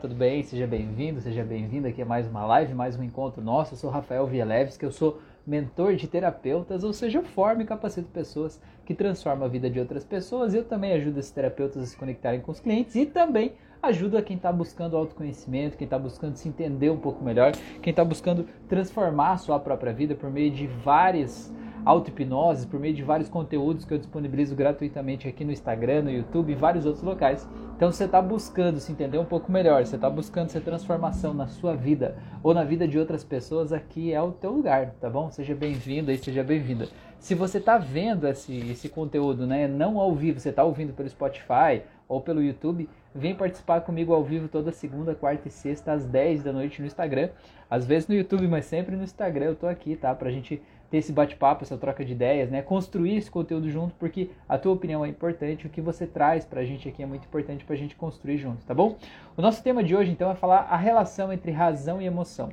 tudo bem? Seja bem-vindo, seja bem-vinda aqui a mais uma live, mais um encontro nosso. Eu sou Rafael Vialeves, que eu sou mentor de terapeutas, ou seja, eu formo e capacito pessoas que transformam a vida de outras pessoas. Eu também ajudo esses terapeutas a se conectarem com os clientes e também ajudo a quem está buscando autoconhecimento, quem está buscando se entender um pouco melhor, quem está buscando transformar a sua própria vida por meio de várias auto-hipnose por meio de vários conteúdos que eu disponibilizo gratuitamente aqui no Instagram, no YouTube e vários outros locais. Então você está buscando se entender um pouco melhor, você está buscando essa transformação na sua vida ou na vida de outras pessoas, aqui é o teu lugar, tá bom? Seja bem-vindo e seja bem-vinda. Se você está vendo esse, esse conteúdo, né, não ao vivo, você está ouvindo pelo Spotify ou pelo YouTube, vem participar comigo ao vivo toda segunda, quarta e sexta às 10 da noite no Instagram. Às vezes no YouTube, mas sempre no Instagram eu tô aqui, tá? Pra gente ter esse bate-papo, essa troca de ideias, né? Construir esse conteúdo junto, porque a tua opinião é importante, o que você traz pra gente aqui é muito importante pra gente construir junto, tá bom? O nosso tema de hoje, então, é falar a relação entre razão e emoção.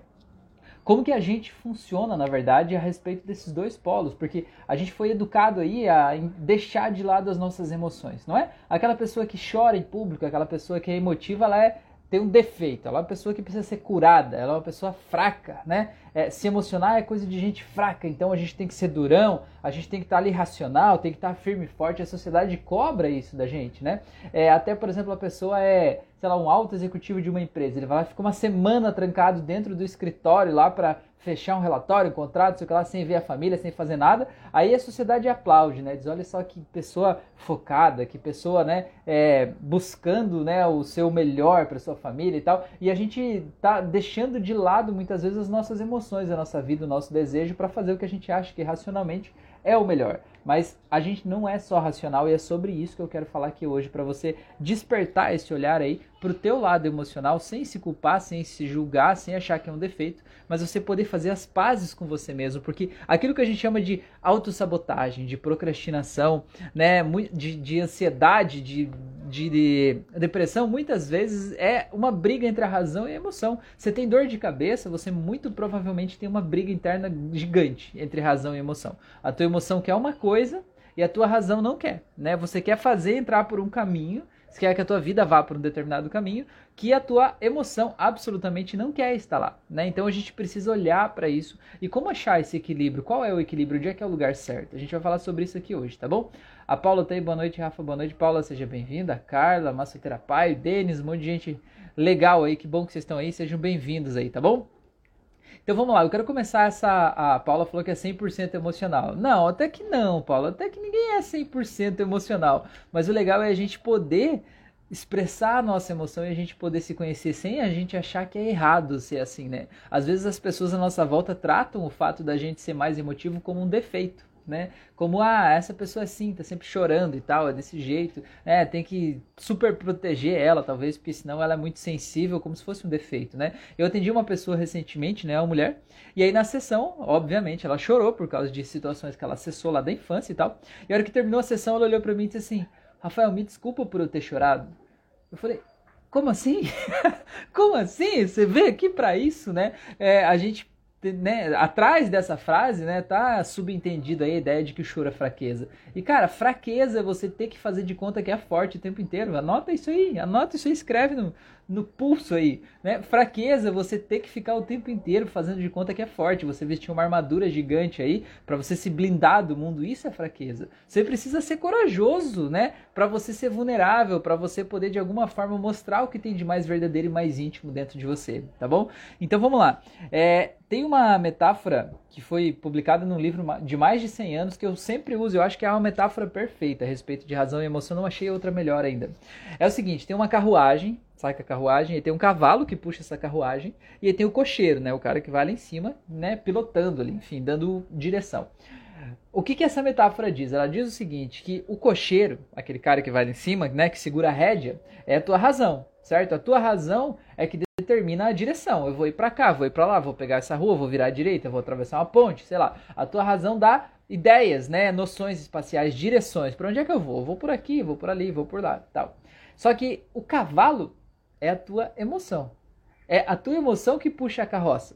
Como que a gente funciona, na verdade, a respeito desses dois polos? Porque a gente foi educado aí a deixar de lado as nossas emoções, não é? Aquela pessoa que chora em público, aquela pessoa que é emotiva, ela é tem um defeito, ela é uma pessoa que precisa ser curada, ela é uma pessoa fraca, né? É, se emocionar é coisa de gente fraca, então a gente tem que ser durão, a gente tem que estar ali racional, tem que estar firme e forte, a sociedade cobra isso da gente, né? É, até, por exemplo, a pessoa é, sei lá, um alto executivo de uma empresa, ele vai lá, fica uma semana trancado dentro do escritório lá para fechar um relatório, um contrato, sei lá, sem ver a família, sem fazer nada, aí a sociedade aplaude, né? Diz, olha só que pessoa focada, que pessoa, né, é, buscando, né, o seu melhor para sua família e tal, e a gente tá deixando de lado muitas vezes as nossas emoções, a nossa vida, o nosso desejo para fazer o que a gente acha que racionalmente é o melhor. Mas a gente não é só racional e é sobre isso que eu quero falar aqui hoje para você despertar esse olhar aí pro teu lado emocional sem se culpar, sem se julgar, sem achar que é um defeito, mas você poder fazer as pazes com você mesmo, porque aquilo que a gente chama de autossabotagem, de procrastinação, né, de, de ansiedade, de, de, de depressão, muitas vezes é uma briga entre a razão e a emoção. Você tem dor de cabeça, você muito provavelmente tem uma briga interna gigante entre razão e emoção. A tua emoção quer uma coisa e a tua razão não quer, né? Você quer fazer entrar por um caminho você quer que a tua vida vá por um determinado caminho que a tua emoção absolutamente não quer estar lá, né? Então a gente precisa olhar para isso e como achar esse equilíbrio, qual é o equilíbrio, onde é que é o lugar certo. A gente vai falar sobre isso aqui hoje, tá bom? A Paula tá aí, boa noite, Rafa, boa noite. Paula, seja bem-vinda. Carla, Massoterapia, Denis, um monte de gente legal aí, que bom que vocês estão aí, sejam bem-vindos aí, tá bom? Então vamos lá, eu quero começar essa. A Paula falou que é 100% emocional. Não, até que não, Paula, até que ninguém é 100% emocional. Mas o legal é a gente poder expressar a nossa emoção e a gente poder se conhecer sem a gente achar que é errado ser assim, né? Às vezes as pessoas à nossa volta tratam o fato da gente ser mais emotivo como um defeito né? Como, ah, essa pessoa é assim, tá sempre chorando e tal, é desse jeito, né? Tem que super proteger ela, talvez, porque senão ela é muito sensível, como se fosse um defeito, né? Eu atendi uma pessoa recentemente, né, uma mulher, e aí na sessão, obviamente, ela chorou por causa de situações que ela acessou lá da infância e tal, e a hora que terminou a sessão, ela olhou para mim e disse assim, Rafael, me desculpa por eu ter chorado. Eu falei, como assim? como assim? Você veio aqui para isso, né? É, a gente né, atrás dessa frase, né, tá subentendido a ideia de que o choro é fraqueza. E cara, fraqueza é você ter que fazer de conta que é forte o tempo inteiro. Anota isso aí, anota isso aí, escreve no, no pulso aí, né? Fraqueza, você ter que ficar o tempo inteiro fazendo de conta que é forte, você vestir uma armadura gigante aí para você se blindar do mundo, isso é fraqueza. Você precisa ser corajoso, né? Para você ser vulnerável, para você poder de alguma forma mostrar o que tem de mais verdadeiro e mais íntimo dentro de você, tá bom? Então vamos lá. É, tem uma metáfora que foi publicada num livro de mais de 100 anos que eu sempre uso, eu acho que é uma metáfora perfeita a respeito de razão e emoção, não achei outra melhor ainda. É o seguinte, tem uma carruagem saca a carruagem, e tem um cavalo que puxa essa carruagem, e tem o cocheiro, né, o cara que vai lá em cima, né, pilotando ali, enfim, dando direção. O que, que essa metáfora diz? Ela diz o seguinte, que o cocheiro, aquele cara que vai lá em cima, né, que segura a rédea, é a tua razão, certo? A tua razão é que determina a direção. Eu vou ir para cá, vou ir para lá, vou pegar essa rua, vou virar à direita, vou atravessar uma ponte, sei lá. A tua razão dá ideias, né, noções espaciais, direções. Para onde é que eu vou? Eu vou por aqui, vou por ali, vou por lá, tal. Só que o cavalo é a tua emoção. É a tua emoção que puxa a carroça.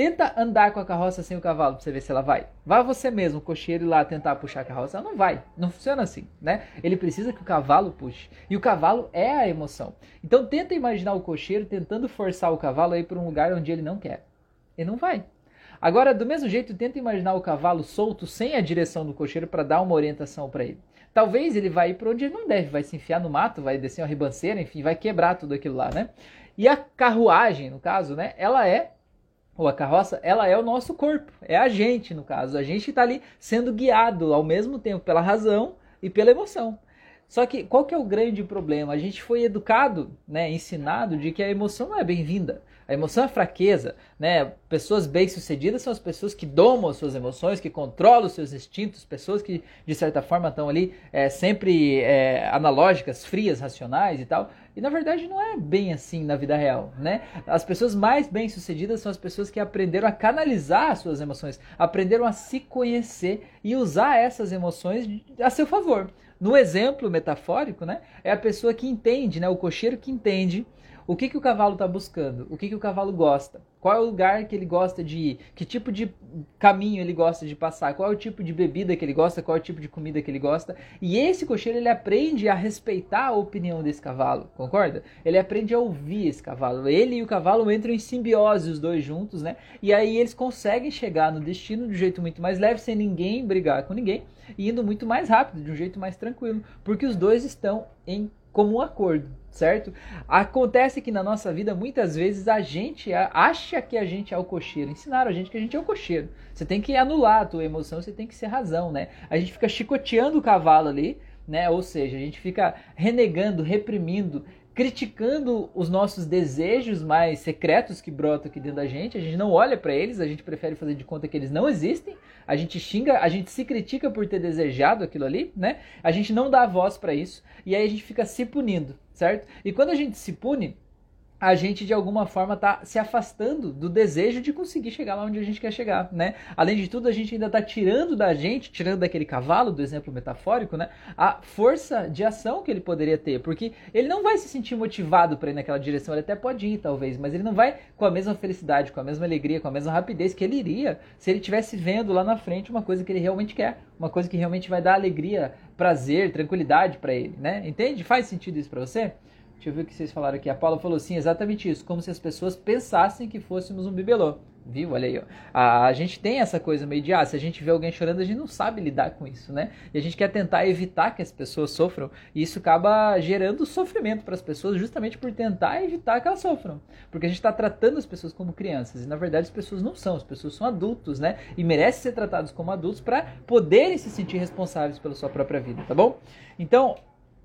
Tenta andar com a carroça sem o cavalo pra você ver se ela vai. Vá você mesmo, cocheiro, ir lá tentar puxar a carroça. Ela não vai. Não funciona assim, né? Ele precisa que o cavalo puxe. E o cavalo é a emoção. Então tenta imaginar o cocheiro tentando forçar o cavalo a ir para um lugar onde ele não quer. Ele não vai. Agora, do mesmo jeito, tenta imaginar o cavalo solto sem a direção do cocheiro para dar uma orientação para ele. Talvez ele vai ir para onde ele não deve, vai se enfiar no mato, vai descer uma ribanceira, enfim, vai quebrar tudo aquilo lá, né? E a carruagem, no caso, né, ela é ou a carroça, ela é o nosso corpo, é a gente, no caso. A gente está ali sendo guiado ao mesmo tempo pela razão e pela emoção. Só que qual que é o grande problema? A gente foi educado, né, ensinado de que a emoção não é bem-vinda. A emoção é fraqueza, né? Pessoas bem-sucedidas são as pessoas que domam as suas emoções, que controlam os seus instintos, pessoas que de certa forma estão ali é, sempre é, analógicas, frias, racionais e tal. E na verdade não é bem assim na vida real, né? As pessoas mais bem-sucedidas são as pessoas que aprenderam a canalizar as suas emoções, aprenderam a se conhecer e usar essas emoções a seu favor. No exemplo metafórico, né, é a pessoa que entende, né, o cocheiro que entende o que, que o cavalo está buscando? O que, que o cavalo gosta? Qual é o lugar que ele gosta de ir? Que tipo de caminho ele gosta de passar? Qual é o tipo de bebida que ele gosta? Qual é o tipo de comida que ele gosta? E esse cocheiro ele aprende a respeitar a opinião desse cavalo, concorda? Ele aprende a ouvir esse cavalo. Ele e o cavalo entram em simbiose os dois juntos, né? E aí eles conseguem chegar no destino de um jeito muito mais leve, sem ninguém brigar com ninguém, e indo muito mais rápido, de um jeito mais tranquilo, porque os dois estão em comum acordo, certo? Acontece que na nossa vida muitas vezes a gente acha que a gente é o cocheiro, ensinaram a gente que a gente é o cocheiro. Você tem que anular a tua emoção, você tem que ser razão, né? A gente fica chicoteando o cavalo ali, né? Ou seja, a gente fica renegando, reprimindo, criticando os nossos desejos mais secretos que brotam aqui dentro da gente. A gente não olha para eles, a gente prefere fazer de conta que eles não existem. A gente xinga, a gente se critica por ter desejado aquilo ali, né? A gente não dá voz para isso e aí a gente fica se punindo, certo? E quando a gente se pune, a gente de alguma forma está se afastando do desejo de conseguir chegar lá onde a gente quer chegar, né? Além de tudo, a gente ainda está tirando da gente, tirando daquele cavalo, do exemplo metafórico, né? A força de ação que ele poderia ter, porque ele não vai se sentir motivado para ir naquela direção, ele até pode ir talvez, mas ele não vai com a mesma felicidade, com a mesma alegria, com a mesma rapidez que ele iria se ele estivesse vendo lá na frente uma coisa que ele realmente quer, uma coisa que realmente vai dar alegria, prazer, tranquilidade para ele, né? Entende? Faz sentido isso para você? Deixa eu ver o que vocês falaram aqui. A Paula falou sim, exatamente isso. Como se as pessoas pensassem que fôssemos um bibelô. Viu? Olha aí, ó. A, a, gente tem essa coisa meio de, ah, se a gente vê alguém chorando, a gente não sabe lidar com isso, né? E a gente quer tentar evitar que as pessoas sofram, e isso acaba gerando sofrimento para as pessoas, justamente por tentar evitar que elas sofram. Porque a gente está tratando as pessoas como crianças, e na verdade as pessoas não são, as pessoas são adultos, né? E merecem ser tratados como adultos para poderem se sentir responsáveis pela sua própria vida, tá bom? Então,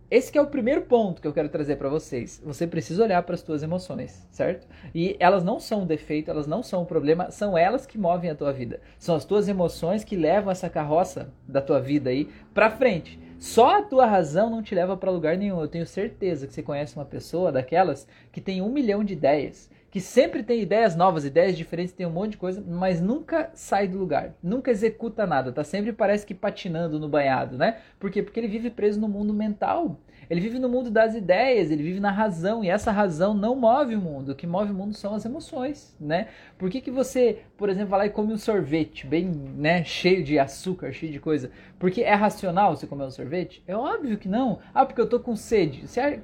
esse é o primeiro ponto que eu quero trazer para vocês. Você precisa olhar para as suas emoções, certo? E elas não são um defeito, elas não são um problema, são elas que movem a tua vida. São as tuas emoções que levam essa carroça da tua vida aí para frente. Só a tua razão não te leva para lugar nenhum. Eu tenho certeza que você conhece uma pessoa daquelas que tem um milhão de ideias, que sempre tem ideias novas, ideias diferentes, tem um monte de coisa, mas nunca sai do lugar, nunca executa nada, tá sempre parece que patinando no banhado, né? Por quê? Porque ele vive preso no mundo mental. Ele vive no mundo das ideias, ele vive na razão, e essa razão não move o mundo. O que move o mundo são as emoções, né? Por que, que você, por exemplo, vai lá e come um sorvete bem, né, cheio de açúcar, cheio de coisa? Porque é racional você comer um sorvete? É óbvio que não. Ah, porque eu tô com sede. Você...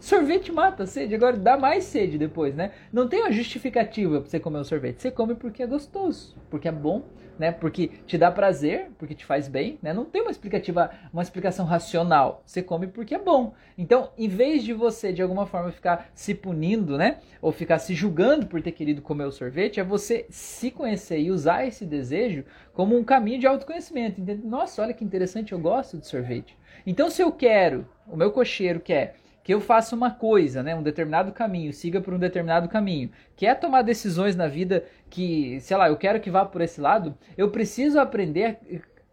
Sorvete mata a sede, agora dá mais sede depois, né? Não tem uma justificativa pra você comer um sorvete. Você come porque é gostoso, porque é bom, né? Porque te dá prazer, porque te faz bem, né? Não tem uma explicativa, uma explicação racional. Você come porque é bom. Então, em vez de você de alguma forma ficar se punindo, né? Ou ficar se julgando por ter querido comer o sorvete, é você se conhecer e usar esse desejo como um caminho de autoconhecimento. Nossa, olha que interessante, eu gosto de sorvete. Então, se eu quero, o meu cocheiro quer que eu faça uma coisa, né, um determinado caminho, siga por um determinado caminho, quer tomar decisões na vida que, sei lá, eu quero que vá por esse lado, eu preciso aprender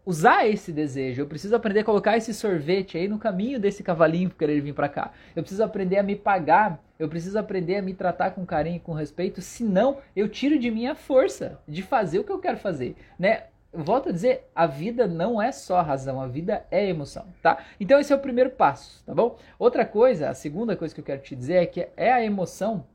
usar esse desejo, eu preciso aprender a colocar esse sorvete aí no caminho desse cavalinho que querer vir para cá. Eu preciso aprender a me pagar, eu preciso aprender a me tratar com carinho com respeito, senão eu tiro de mim a força de fazer o que eu quero fazer, né? volto a dizer, a vida não é só razão, a vida é emoção, tá? Então esse é o primeiro passo, tá bom? Outra coisa, a segunda coisa que eu quero te dizer é que é a emoção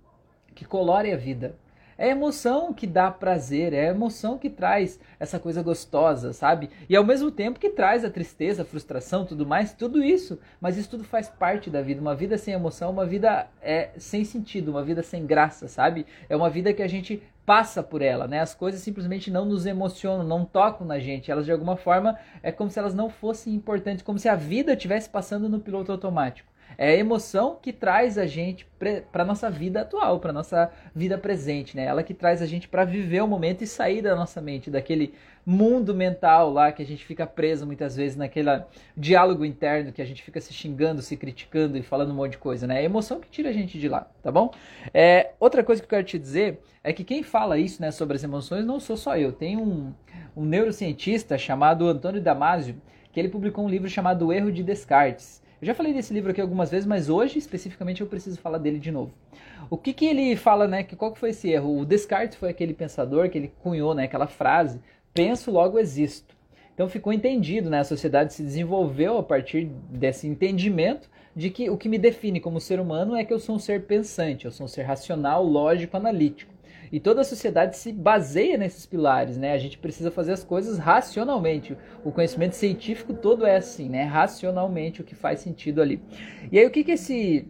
que colore a vida. É a emoção que dá prazer, é a emoção que traz essa coisa gostosa, sabe? E ao mesmo tempo que traz a tristeza, a frustração, tudo mais, tudo isso. Mas isso tudo faz parte da vida. Uma vida sem emoção, uma vida é sem sentido, uma vida sem graça, sabe? É uma vida que a gente passa por ela, né? As coisas simplesmente não nos emocionam, não tocam na gente. Elas de alguma forma é como se elas não fossem importantes, como se a vida estivesse passando no piloto automático. É a emoção que traz a gente para nossa vida atual, para nossa vida presente, né? Ela que traz a gente para viver o momento e sair da nossa mente, daquele mundo mental lá que a gente fica preso muitas vezes naquele diálogo interno que a gente fica se xingando, se criticando e falando um monte de coisa, né? É emoção que tira a gente de lá, tá bom? É, outra coisa que eu quero te dizer é que quem fala isso, né, sobre as emoções não sou só eu. Tem um, um neurocientista chamado Antônio Damasio que ele publicou um livro chamado O Erro de Descartes. Eu já falei desse livro aqui algumas vezes, mas hoje especificamente eu preciso falar dele de novo. O que, que ele fala, né? Que qual que foi esse erro? O Descartes foi aquele pensador que ele cunhou, né? Aquela frase: penso, logo existo. Então ficou entendido, né? A sociedade se desenvolveu a partir desse entendimento de que o que me define como ser humano é que eu sou um ser pensante, eu sou um ser racional, lógico, analítico. E toda a sociedade se baseia nesses pilares, né? A gente precisa fazer as coisas racionalmente. O conhecimento científico todo é assim, né? Racionalmente o que faz sentido ali. E aí o que que esse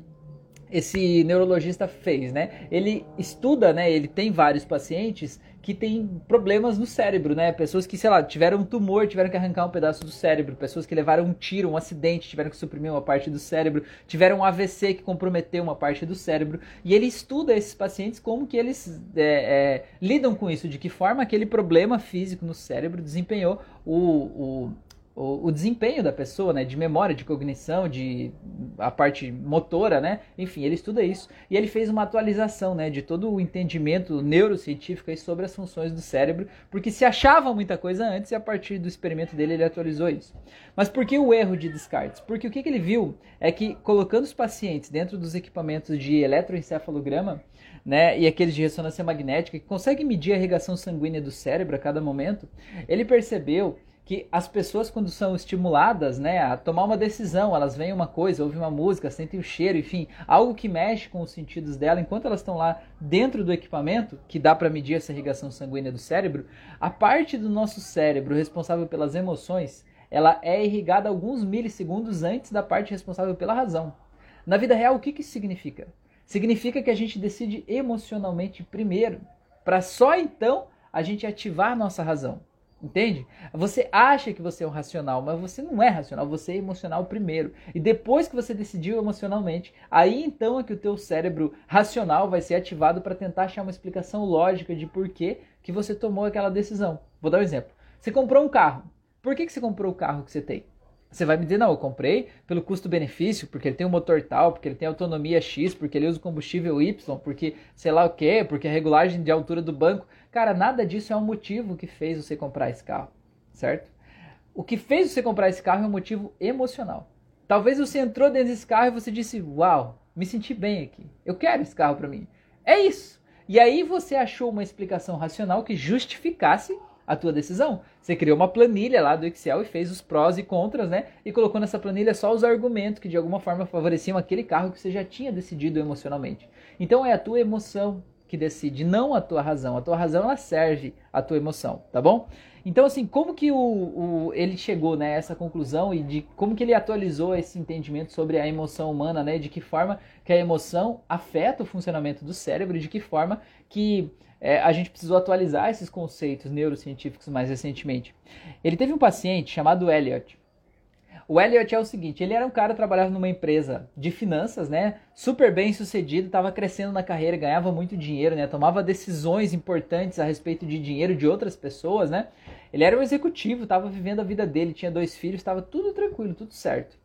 esse neurologista fez, né? Ele estuda, né? Ele tem vários pacientes que têm problemas no cérebro, né? Pessoas que, sei lá, tiveram um tumor, tiveram que arrancar um pedaço do cérebro, pessoas que levaram um tiro, um acidente, tiveram que suprimir uma parte do cérebro, tiveram um AVC que comprometeu uma parte do cérebro, e ele estuda esses pacientes como que eles é, é, lidam com isso, de que forma aquele problema físico no cérebro desempenhou o, o o, o, desempenho da pessoa, né, de memória, de cognição, de a parte motora, né, enfim, ele estuda isso e ele fez uma atualização, né, de todo o entendimento neurocientífico sobre as funções do cérebro, porque se achava muita coisa antes e a partir do experimento dele ele atualizou isso. Mas por que o erro de Descartes? Porque o que, que ele viu é que colocando os pacientes dentro dos equipamentos de eletroencefalograma, né, e aqueles de ressonância magnética que conseguem medir a irrigação sanguínea do cérebro a cada momento, ele percebeu que as pessoas quando são estimuladas, né, a tomar uma decisão, elas veem uma coisa, ouvem uma música, sentem o cheiro, enfim, algo que mexe com os sentidos dela, enquanto elas estão lá dentro do equipamento, que dá para medir essa irrigação sanguínea do cérebro, a parte do nosso cérebro responsável pelas emoções, ela é irrigada alguns milissegundos antes da parte responsável pela razão. Na vida real, o que, que isso significa? Significa que a gente decide emocionalmente primeiro, para só então a gente ativar a nossa razão. Entende? Você acha que você é um racional, mas você não é racional, você é emocional primeiro. E depois que você decidiu emocionalmente, aí então é que o teu cérebro racional vai ser ativado para tentar achar uma explicação lógica de por que, que você tomou aquela decisão. Vou dar um exemplo. Você comprou um carro. Por que, que você comprou o carro que você tem? Você vai me dizer, não, eu comprei pelo custo-benefício, porque ele tem um motor tal, porque ele tem autonomia X, porque ele usa combustível Y, porque sei lá o quê, porque a regulagem de altura do banco. Cara, nada disso é um motivo que fez você comprar esse carro, certo? O que fez você comprar esse carro é um motivo emocional. Talvez você entrou dentro desse carro e você disse, uau, me senti bem aqui, eu quero esse carro para mim. É isso. E aí você achou uma explicação racional que justificasse a tua decisão. Você criou uma planilha lá do Excel e fez os prós e contras, né? E colocou nessa planilha só os argumentos que de alguma forma favoreciam aquele carro que você já tinha decidido emocionalmente. Então é a tua emoção que decide, não a tua razão. A tua razão ela serve a tua emoção, tá bom? Então, assim, como que o, o, ele chegou né, a essa conclusão e de como que ele atualizou esse entendimento sobre a emoção humana, né? De que forma que a emoção afeta o funcionamento do cérebro e de que forma que é, a gente precisou atualizar esses conceitos neurocientíficos mais recentemente. Ele teve um paciente chamado Elliot. O Elliot é o seguinte, ele era um cara que trabalhava numa empresa de finanças, né? Super bem sucedido, estava crescendo na carreira, ganhava muito dinheiro, né? Tomava decisões importantes a respeito de dinheiro de outras pessoas, né? Ele era um executivo, estava vivendo a vida dele, tinha dois filhos, estava tudo tranquilo, tudo certo.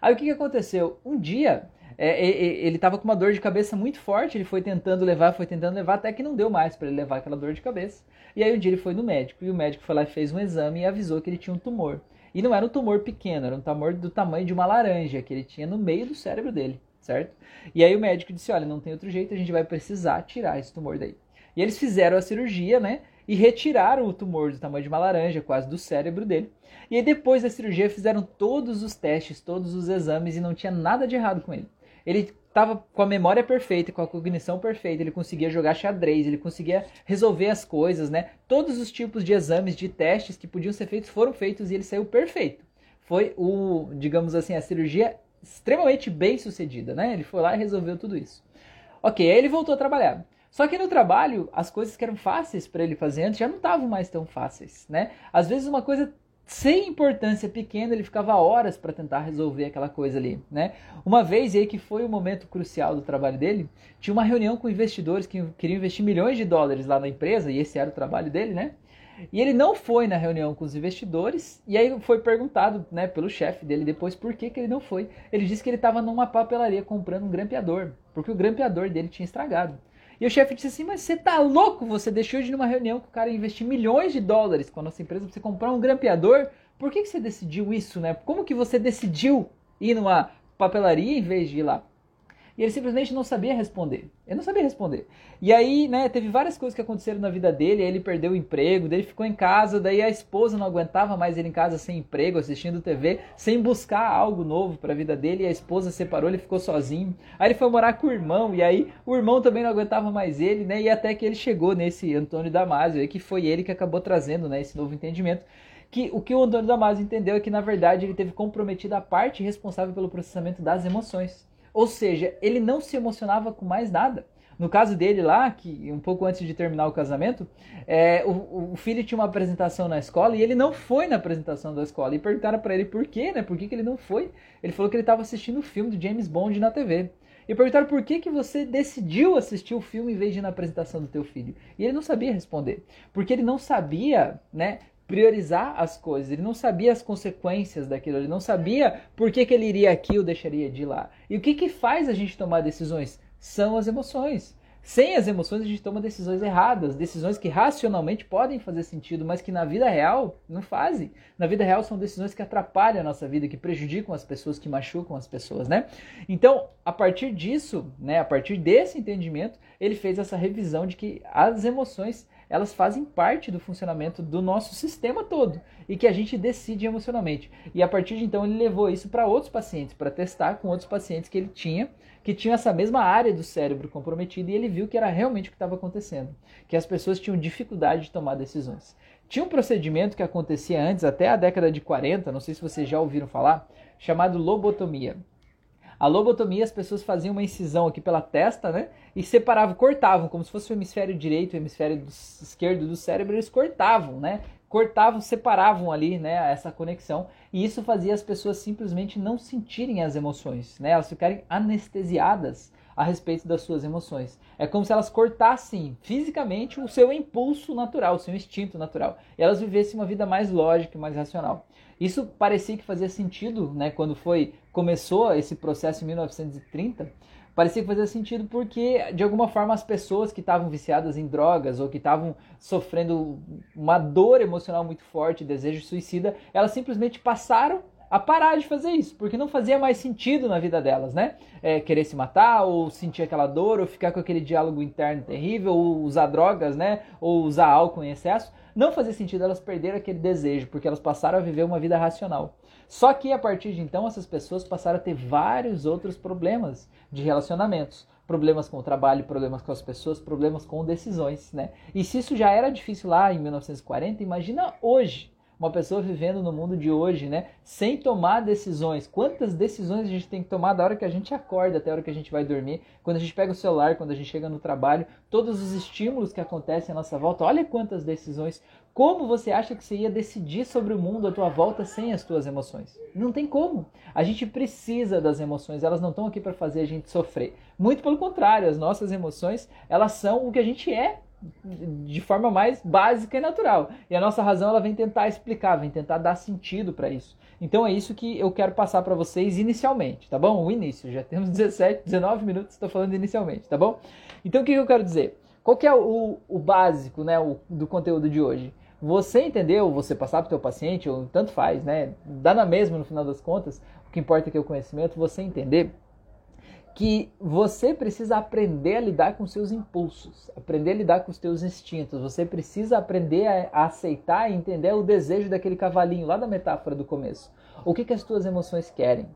Aí o que, que aconteceu? Um dia é, ele estava com uma dor de cabeça muito forte, ele foi tentando levar, foi tentando levar, até que não deu mais para ele levar aquela dor de cabeça. E aí um dia ele foi no médico, e o médico foi lá e fez um exame e avisou que ele tinha um tumor. E não era um tumor pequeno, era um tumor do tamanho de uma laranja que ele tinha no meio do cérebro dele, certo? E aí o médico disse: olha, não tem outro jeito, a gente vai precisar tirar esse tumor daí. E eles fizeram a cirurgia, né? E retiraram o tumor do tamanho de uma laranja, quase do cérebro dele. E aí, depois da cirurgia, fizeram todos os testes, todos os exames e não tinha nada de errado com ele. Ele estava com a memória perfeita, com a cognição perfeita, ele conseguia jogar xadrez, ele conseguia resolver as coisas, né? Todos os tipos de exames, de testes que podiam ser feitos foram feitos e ele saiu perfeito. Foi o, digamos assim, a cirurgia extremamente bem sucedida, né? Ele foi lá e resolveu tudo isso. Ok, aí ele voltou a trabalhar. Só que no trabalho, as coisas que eram fáceis para ele fazer antes já não estavam mais tão fáceis, né? Às vezes uma coisa sem importância pequena, ele ficava horas para tentar resolver aquela coisa ali, né? Uma vez, e aí que foi o momento crucial do trabalho dele, tinha uma reunião com investidores que queriam investir milhões de dólares lá na empresa, e esse era o trabalho dele, né? E ele não foi na reunião com os investidores, e aí foi perguntado né, pelo chefe dele depois por que, que ele não foi. Ele disse que ele estava numa papelaria comprando um grampeador, porque o grampeador dele tinha estragado. E o chefe disse assim: Mas você tá louco? Você deixou de ir numa reunião que o cara investir milhões de dólares com a nossa empresa pra você comprar um grampeador? Por que, que você decidiu isso, né? Como que você decidiu ir numa papelaria em vez de ir lá? E ele simplesmente não sabia responder. Ele não sabia responder. E aí, né, teve várias coisas que aconteceram na vida dele. Aí ele perdeu o emprego, daí ele ficou em casa, daí a esposa não aguentava mais ele em casa sem emprego, assistindo TV, sem buscar algo novo para a vida dele. E a esposa separou, ele ficou sozinho. Aí ele foi morar com o irmão, e aí o irmão também não aguentava mais ele, né? E até que ele chegou nesse Antônio Damasio, aí, que foi ele que acabou trazendo, né, esse novo entendimento que o que o Antônio Damasio entendeu é que na verdade ele teve comprometido a parte responsável pelo processamento das emoções. Ou seja, ele não se emocionava com mais nada. No caso dele lá, que um pouco antes de terminar o casamento, é, o, o, filho tinha uma apresentação na escola e ele não foi na apresentação da escola. E perguntaram para ele por quê, né? Por que, que ele não foi? Ele falou que ele estava assistindo o filme do James Bond na TV. E perguntaram por que, que você decidiu assistir o filme em vez de ir na apresentação do teu filho. E ele não sabia responder. Porque ele não sabia, né, priorizar as coisas, ele não sabia as consequências daquilo, ele não sabia por que, que ele iria aqui ou deixaria de lá. E o que, que faz a gente tomar decisões? São as emoções. Sem as emoções a gente toma decisões erradas, decisões que racionalmente podem fazer sentido, mas que na vida real não fazem. Na vida real são decisões que atrapalham a nossa vida, que prejudicam as pessoas, que machucam as pessoas, né? Então, a partir disso, né, a partir desse entendimento, ele fez essa revisão de que as emoções elas fazem parte do funcionamento do nosso sistema todo e que a gente decide emocionalmente. E a partir de então ele levou isso para outros pacientes, para testar com outros pacientes que ele tinha, que tinham essa mesma área do cérebro comprometida e ele viu que era realmente o que estava acontecendo, que as pessoas tinham dificuldade de tomar decisões. Tinha um procedimento que acontecia antes, até a década de 40, não sei se vocês já ouviram falar, chamado lobotomia. A lobotomia, as pessoas faziam uma incisão aqui pela testa, né? E separavam, cortavam, como se fosse o hemisfério direito o hemisfério do, esquerdo do cérebro, eles cortavam, né? Cortavam, separavam ali, né, essa conexão. E isso fazia as pessoas simplesmente não sentirem as emoções, né? Elas ficarem anestesiadas a respeito das suas emoções. É como se elas cortassem fisicamente o seu impulso natural, o seu instinto natural. E elas vivessem uma vida mais lógica e mais racional. Isso parecia que fazia sentido, né, quando foi começou esse processo em 1930. Parecia que fazia sentido porque, de alguma forma, as pessoas que estavam viciadas em drogas ou que estavam sofrendo uma dor emocional muito forte, desejo suicida, elas simplesmente passaram a parar de fazer isso, porque não fazia mais sentido na vida delas, né? É, querer se matar, ou sentir aquela dor, ou ficar com aquele diálogo interno terrível, ou usar drogas, né? Ou usar álcool em excesso. Não fazia sentido elas perderem aquele desejo, porque elas passaram a viver uma vida racional. Só que a partir de então, essas pessoas passaram a ter vários outros problemas de relacionamentos problemas com o trabalho, problemas com as pessoas, problemas com decisões, né? E se isso já era difícil lá em 1940, imagina hoje uma pessoa vivendo no mundo de hoje, né, sem tomar decisões. Quantas decisões a gente tem que tomar da hora que a gente acorda até a hora que a gente vai dormir, quando a gente pega o celular, quando a gente chega no trabalho, todos os estímulos que acontecem à nossa volta. Olha quantas decisões. Como você acha que você ia decidir sobre o mundo à tua volta sem as tuas emoções? Não tem como. A gente precisa das emoções, elas não estão aqui para fazer a gente sofrer. Muito pelo contrário, as nossas emoções, elas são o que a gente é de forma mais básica e natural. E a nossa razão ela vem tentar explicar, vem tentar dar sentido para isso. Então é isso que eu quero passar para vocês inicialmente, tá bom? O início, já temos 17, 19 minutos, estou falando inicialmente, tá bom? Então o que eu quero dizer? Qual que é o, o básico né, o, do conteúdo de hoje? Você entendeu, você passar para o teu paciente, ou tanto faz, né? Dá na mesma no final das contas, o que importa é que é o conhecimento, você entender que você precisa aprender a lidar com seus impulsos, aprender a lidar com os seus instintos. Você precisa aprender a, aceitar e entender o desejo daquele cavalinho lá da metáfora do começo. O que, que as tuas emoções querem?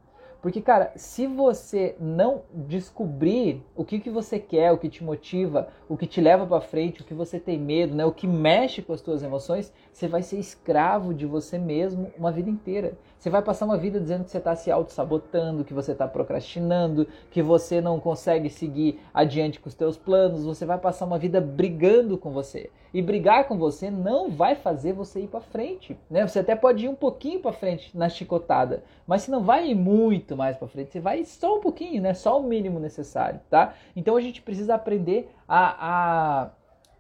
Porque, cara, se você não descobrir o que, que você quer, o que te motiva, o que te leva para frente, o que você tem medo, né, o que mexe com as tuas emoções, você vai ser escravo de você mesmo uma vida inteira. Você vai passar uma vida dizendo que você está se auto-sabotando, que você está procrastinando, que você não consegue seguir adiante com os teus planos. Você vai passar uma vida brigando com você. E brigar com você não vai fazer você ir para frente. Né? Você até pode ir um pouquinho para frente na chicotada, mas você não vai ir muito mais para frente. Você vai só um pouquinho, né? só o mínimo necessário. tá? Então a gente precisa aprender a, a,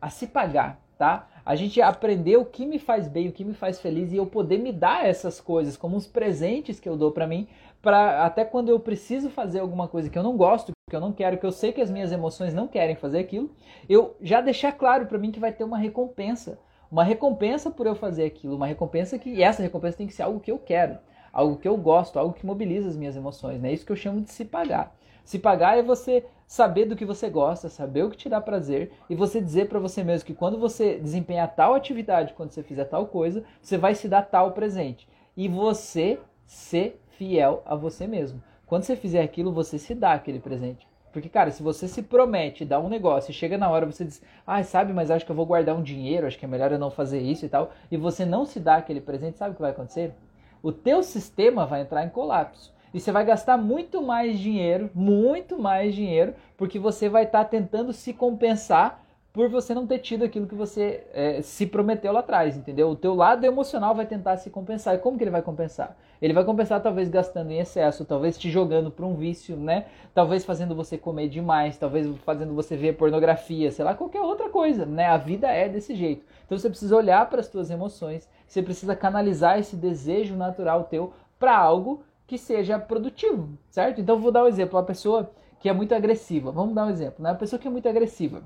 a se pagar. tá? A gente aprender o que me faz bem, o que me faz feliz e eu poder me dar essas coisas como os presentes que eu dou para mim, para até quando eu preciso fazer alguma coisa que eu não gosto, que eu não quero, que eu sei que as minhas emoções não querem fazer aquilo, eu já deixar claro para mim que vai ter uma recompensa, uma recompensa por eu fazer aquilo, uma recompensa que e essa recompensa tem que ser algo que eu quero, algo que eu gosto, algo que mobiliza as minhas emoções, né? Isso que eu chamo de se pagar. Se pagar é você saber do que você gosta, saber o que te dá prazer e você dizer para você mesmo que quando você desempenhar tal atividade, quando você fizer tal coisa, você vai se dar tal presente. E você ser fiel a você mesmo. Quando você fizer aquilo, você se dá aquele presente. Porque, cara, se você se promete dar um negócio e chega na hora você diz, ah, sabe, mas acho que eu vou guardar um dinheiro, acho que é melhor eu não fazer isso e tal, e você não se dá aquele presente, sabe o que vai acontecer? O teu sistema vai entrar em colapso. E você vai gastar muito mais dinheiro, muito mais dinheiro, porque você vai estar tá tentando se compensar por você não ter tido aquilo que você é, se prometeu lá atrás, entendeu? O teu lado emocional vai tentar se compensar. E como que ele vai compensar? Ele vai compensar talvez gastando em excesso, talvez te jogando para um vício, né? Talvez fazendo você comer demais, talvez fazendo você ver pornografia, sei lá, qualquer outra coisa, né? A vida é desse jeito. Então você precisa olhar para as tuas emoções, você precisa canalizar esse desejo natural teu para algo que seja produtivo, certo? Então vou dar um exemplo, uma pessoa que é muito agressiva. Vamos dar um exemplo, né? Uma pessoa que é muito agressiva.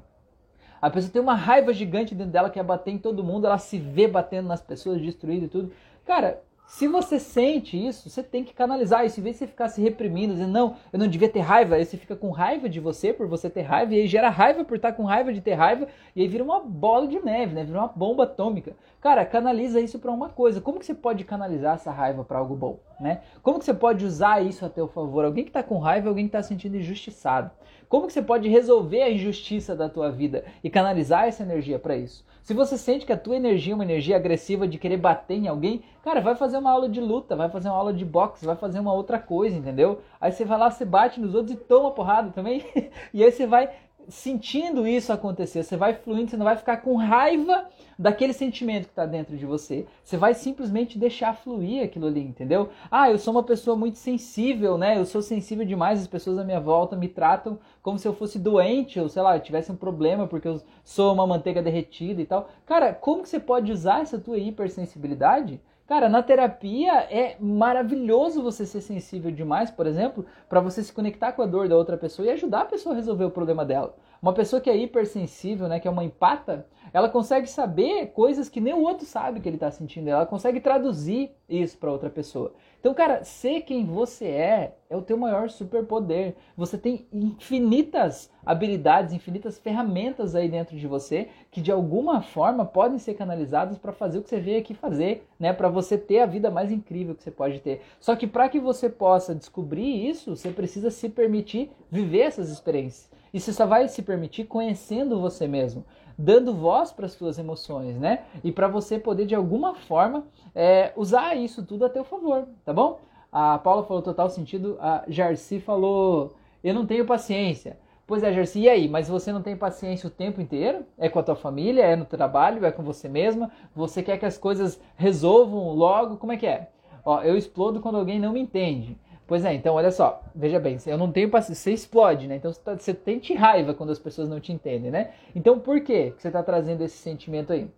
A pessoa tem uma raiva gigante dentro dela, quer bater em todo mundo, ela se vê batendo nas pessoas, destruindo e tudo. Cara, se você sente isso, você tem que canalizar isso. Em vez de você ficar se reprimindo, dizendo, não, eu não devia ter raiva, aí você fica com raiva de você por você ter raiva, e aí gera raiva por estar com raiva de ter raiva, e aí vira uma bola de neve, né? Vira uma bomba atômica. Cara, canaliza isso para uma coisa. Como que você pode canalizar essa raiva para algo bom, né? Como que você pode usar isso a teu favor? Alguém que está com raiva, alguém que está sentindo injustiçado. Como que você pode resolver a injustiça da tua vida e canalizar essa energia para isso? Se você sente que a tua energia é uma energia agressiva de querer bater em alguém, cara, vai fazer uma aula de luta, vai fazer uma aula de boxe, vai fazer uma outra coisa, entendeu? Aí você vai lá, você bate nos outros e toma porrada também. e aí você vai sentindo isso acontecer, você vai fluindo, você não vai ficar com raiva daquele sentimento que está dentro de você. Você vai simplesmente deixar fluir aquilo ali, entendeu? Ah, eu sou uma pessoa muito sensível, né? Eu sou sensível demais, as pessoas à minha volta me tratam como se eu fosse doente, ou sei lá, eu tivesse um problema porque eu sou uma manteiga derretida e tal. Cara, como que você pode usar essa tua hipersensibilidade Cara, na terapia é maravilhoso você ser sensível demais, por exemplo, para você se conectar com a dor da outra pessoa e ajudar a pessoa a resolver o problema dela. Uma pessoa que é hipersensível, né, que é uma empata, ela consegue saber coisas que nem o outro sabe que ele está sentindo. Ela consegue traduzir isso para outra pessoa. Então, cara, ser quem você é é o teu maior superpoder. Você tem infinitas habilidades, infinitas ferramentas aí dentro de você que de alguma forma podem ser canalizadas para fazer o que você veio aqui fazer, né? Para você ter a vida mais incrível que você pode ter. Só que para que você possa descobrir isso, você precisa se permitir viver essas experiências. E você só vai se permitir conhecendo você mesmo dando voz para as suas emoções, né? E para você poder de alguma forma é, usar isso tudo a teu favor, tá bom? A Paula falou total sentido, a Jarci falou, eu não tenho paciência. Pois é, Jarci, e aí? Mas você não tem paciência o tempo inteiro? É com a tua família, é no trabalho, é com você mesma? Você quer que as coisas resolvam logo? Como é que é? Ó, eu explodo quando alguém não me entende. Pois é, então olha só, veja bem, eu não tenho paciência, você explode, né? Então você, tá, tem raiva quando as pessoas não te entendem, né? Então por que você está trazendo esse sentimento aí?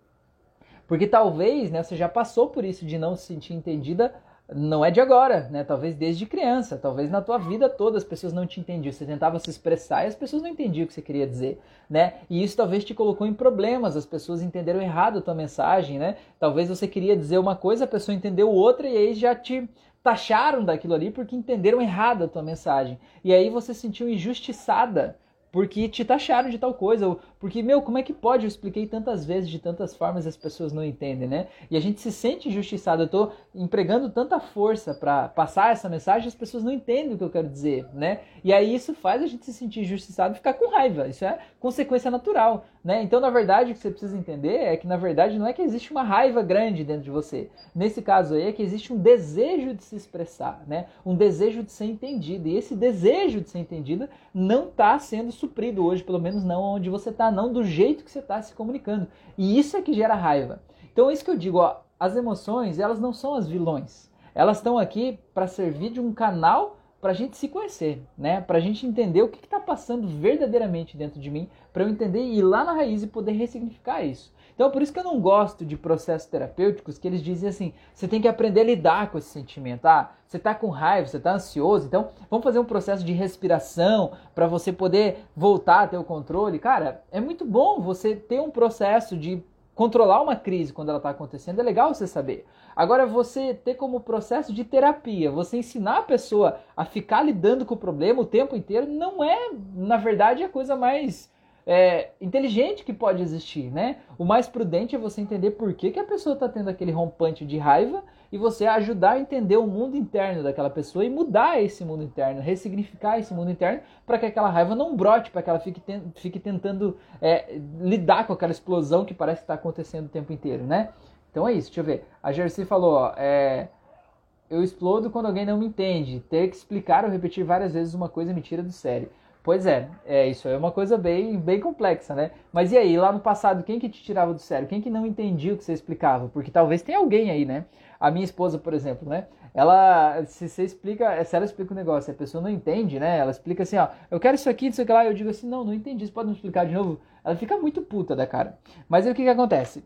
Porque talvez, né, você já passou por isso de não se sentir entendida, não é de agora, né? Talvez desde criança, talvez na tua vida toda as pessoas não te entendiam. Você tentava se expressar e as pessoas não entendiam o que você queria dizer, né? E isso talvez te colocou em problemas, as pessoas entenderam errado a tua mensagem, né? Talvez você queria dizer uma coisa, a pessoa entendeu outra e aí já te taxaram daquilo ali porque entenderam errado a tua mensagem. E aí você se sentiu injustiçada porque te taxaram de tal coisa, ou porque, meu, como é que pode? Eu expliquei tantas vezes, de tantas formas, as pessoas não entendem, né? E a gente se sente injustiçado. Eu tô empregando tanta força para passar essa mensagem, as pessoas não entendem o que eu quero dizer, né? E aí isso faz a gente se sentir injustiçado e ficar com raiva. Isso é consequência natural, né? Então, na verdade, o que você precisa entender é que, na verdade, não é que existe uma raiva grande dentro de você. Nesse caso aí, é que existe um desejo de se expressar, né? Um desejo de ser entendido. E esse desejo de ser entendido não está sendo suprido hoje, pelo menos não onde você está, não do jeito que você está se comunicando. E isso é que gera raiva. Então é isso que eu digo, ó, as emoções, elas não são as vilões. Elas estão aqui para servir de um canal para a gente se conhecer, né? Para a gente entender o que está passando verdadeiramente dentro de mim, para eu entender e ir lá na raiz e poder ressignificar isso. Então, por isso que eu não gosto de processos terapêuticos que eles dizem assim: você tem que aprender a lidar com esse sentimento. Ah, você está com raiva, você está ansioso, então vamos fazer um processo de respiração para você poder voltar a ter o controle. Cara, é muito bom você ter um processo de controlar uma crise quando ela está acontecendo, é legal você saber. Agora, você ter como processo de terapia, você ensinar a pessoa a ficar lidando com o problema o tempo inteiro, não é, na verdade, a coisa mais é, inteligente que pode existir, né? O mais prudente é você entender por que, que a pessoa está tendo aquele rompante de raiva e você ajudar a entender o mundo interno daquela pessoa e mudar esse mundo interno, ressignificar esse mundo interno para que aquela raiva não brote, para que ela fique, ten fique tentando é, lidar com aquela explosão que parece que está acontecendo o tempo inteiro, né? Então é isso, deixa eu ver. A Jersey falou, ó, é, eu explodo quando alguém não me entende. Ter que explicar ou repetir várias vezes uma coisa me tira do sério. Pois é, é isso é uma coisa bem, bem complexa, né? Mas e aí, lá no passado, quem que te tirava do sério? Quem que não entendia o que você explicava? Porque talvez tenha alguém aí, né? A minha esposa, por exemplo, né? Ela, se você explica, se ela explica um negócio a pessoa não entende, né? Ela explica assim, ó, eu quero isso aqui, isso aqui lá, eu digo assim, não, não entendi, você pode me explicar de novo? Ela fica muito puta da cara. Mas aí o que que acontece?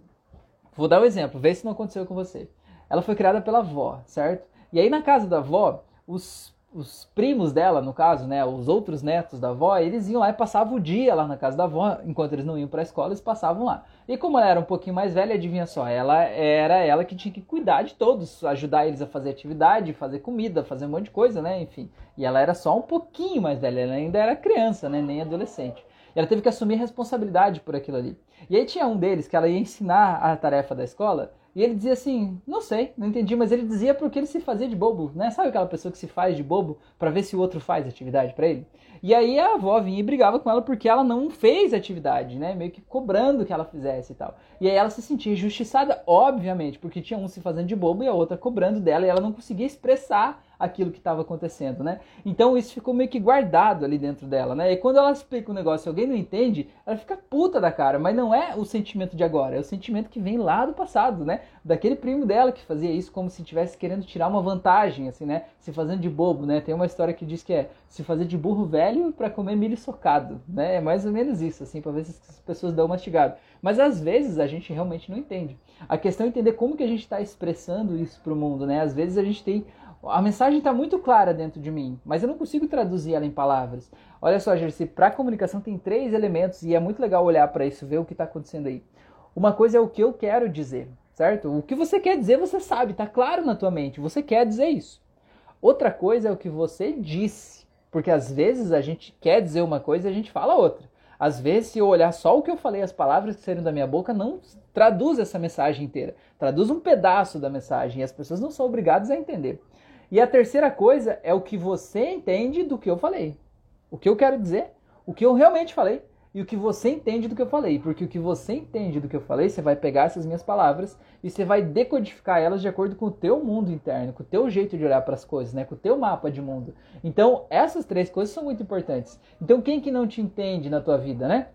Vou dar um exemplo, vê se não aconteceu com você. Ela foi criada pela avó, certo? E aí na casa da avó, os os primos dela, no caso, né, os outros netos da avó, eles iam lá e passavam o dia lá na casa da avó, enquanto eles não iam para a escola, eles passavam lá. E como ela era um pouquinho mais velha, adivinha só, ela era ela que tinha que cuidar de todos, ajudar eles a fazer atividade, fazer comida, fazer um monte de coisa, né, enfim. E ela era só um pouquinho mais velha, ela ainda era criança, né, nem adolescente. E ela teve que assumir responsabilidade por aquilo ali. E aí tinha um deles que ela ia ensinar a tarefa da escola, e ele dizia assim, não sei, não entendi, mas ele dizia porque ele se fazia de bobo, né? Sabe aquela pessoa que se faz de bobo para ver se o outro faz atividade para ele? E aí a avó vinha e brigava com ela porque ela não fez atividade, né? Meio que cobrando que ela fizesse e tal. E aí ela se sentia injustiçada, obviamente, porque tinha um se fazendo de bobo e a outra cobrando dela e ela não conseguia expressar aquilo que estava acontecendo, né? Então isso ficou meio que guardado ali dentro dela, né? E quando ela explica um negócio e alguém não entende, ela fica puta da cara, mas não é o sentimento de agora, é o sentimento que vem lá do passado, né? Daquele primo dela que fazia isso como se estivesse querendo tirar uma vantagem, assim, né? Se fazendo de bobo, né? Tem uma história que diz que é se fazer de burro velho para comer milho socado, né? É mais ou menos isso, assim, para ver se as pessoas dão mastigado. Mas às vezes a gente realmente não entende. A questão é entender como que a gente está expressando isso para o mundo, né? Às vezes a gente tem a mensagem está muito clara dentro de mim, mas eu não consigo traduzir ela em palavras. Olha só, Jersey, para comunicação tem três elementos e é muito legal olhar para isso, ver o que está acontecendo aí. Uma coisa é o que eu quero dizer, certo? O que você quer dizer, você sabe, está claro na tua mente, você quer dizer isso. Outra coisa é o que você disse, porque às vezes a gente quer dizer uma coisa e a gente fala outra. Às vezes, se eu olhar só o que eu falei, as palavras que saíram da minha boca, não traduz essa mensagem inteira. Traduz um pedaço da mensagem e as pessoas não são obrigadas a entender. E a terceira coisa é o que você entende do que eu falei. O que eu quero dizer, o que eu realmente falei e o que você entende do que eu falei. Porque o que você entende do que eu falei, você vai pegar essas minhas palavras e você vai decodificar elas de acordo com o teu mundo interno, com o teu jeito de olhar para as coisas, né? com o teu mapa de mundo. Então, essas três coisas são muito importantes. Então, quem que não te entende na tua vida, né?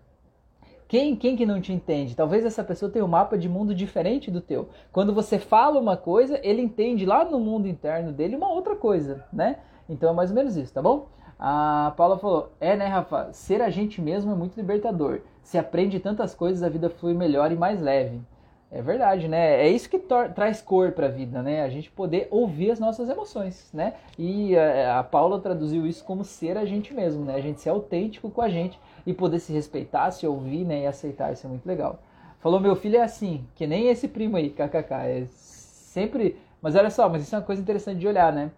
Quem, quem que não te entende? Talvez essa pessoa tenha um mapa de mundo diferente do teu. Quando você fala uma coisa, ele entende lá no mundo interno dele uma outra coisa, né? Então é mais ou menos isso, tá bom? A Paula falou: É, né, Rafa? Ser a gente mesmo é muito libertador. Se aprende tantas coisas, a vida flui melhor e mais leve. É verdade, né? É isso que traz cor para a vida, né? A gente poder ouvir as nossas emoções, né? E a, a Paula traduziu isso como ser a gente mesmo, né? A gente ser autêntico com a gente e poder se respeitar, se ouvir, né? E aceitar, isso é muito legal. Falou, meu filho é assim, que nem esse primo aí, kkk. É sempre... Mas olha só, mas isso é uma coisa interessante de olhar, né?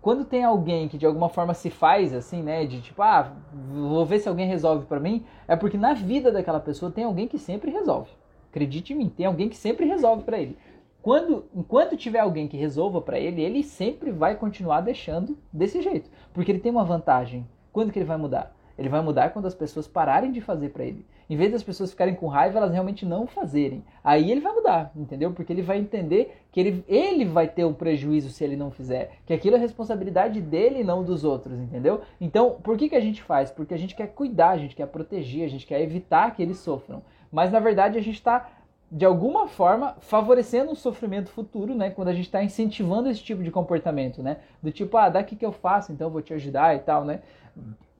quando tem alguém que de alguma forma se faz assim, né, de tipo, ah, vou ver se alguém resolve para mim, é porque na vida daquela pessoa tem alguém que sempre resolve. Acredite em mim, tem alguém que sempre resolve para ele. Quando, enquanto tiver alguém que resolva para ele, ele sempre vai continuar deixando desse jeito, porque ele tem uma vantagem. Quando que ele vai mudar? Ele vai mudar quando as pessoas pararem de fazer para ele. Em vez das pessoas ficarem com raiva, elas realmente não fazerem. Aí ele vai mudar, entendeu? Porque ele vai entender que ele, ele vai ter um prejuízo se ele não fizer. Que aquilo é responsabilidade dele e não dos outros, entendeu? Então, por que, que a gente faz? Porque a gente quer cuidar, a gente quer proteger, a gente quer evitar que eles sofram. Mas na verdade a gente está de alguma forma favorecendo um sofrimento futuro, né? Quando a gente está incentivando esse tipo de comportamento, né? Do tipo, ah, daqui que eu faço, então eu vou te ajudar e tal, né?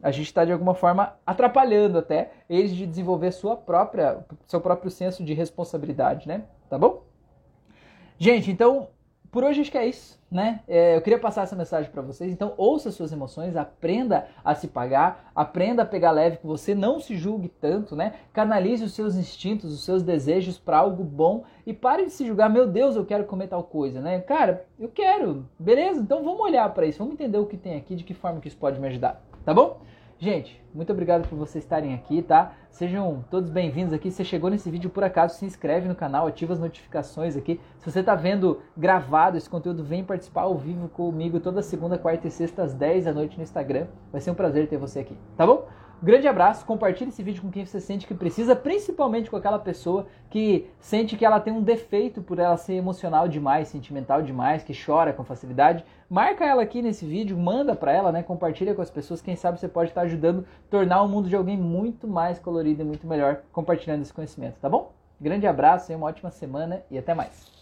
A gente está de alguma forma atrapalhando até eles de desenvolver sua própria, seu próprio senso de responsabilidade, né? Tá bom? Gente, então por hoje acho que é isso, né? É, eu queria passar essa mensagem para vocês. Então, ouça suas emoções, aprenda a se pagar, aprenda a pegar leve com você, não se julgue tanto, né? Canalize os seus instintos, os seus desejos para algo bom e pare de se julgar. Meu Deus, eu quero comer tal coisa, né? Cara, eu quero, beleza? Então vamos olhar para isso, vamos entender o que tem aqui, de que forma que isso pode me ajudar, tá bom? Gente, muito obrigado por vocês estarem aqui, tá? Sejam todos bem-vindos aqui. Se você chegou nesse vídeo por acaso, se inscreve no canal, ativa as notificações aqui. Se você está vendo gravado esse conteúdo, vem participar ao vivo comigo toda segunda, quarta e sexta às 10 da noite no Instagram. Vai ser um prazer ter você aqui, tá bom? Grande abraço, compartilhe esse vídeo com quem você sente que precisa, principalmente com aquela pessoa que sente que ela tem um defeito por ela ser emocional demais, sentimental demais, que chora com facilidade. Marca ela aqui nesse vídeo, manda para ela, né? Compartilha com as pessoas, quem sabe você pode estar ajudando a tornar o mundo de alguém muito mais colorido e muito melhor compartilhando esse conhecimento, tá bom? Grande abraço, uma ótima semana e até mais.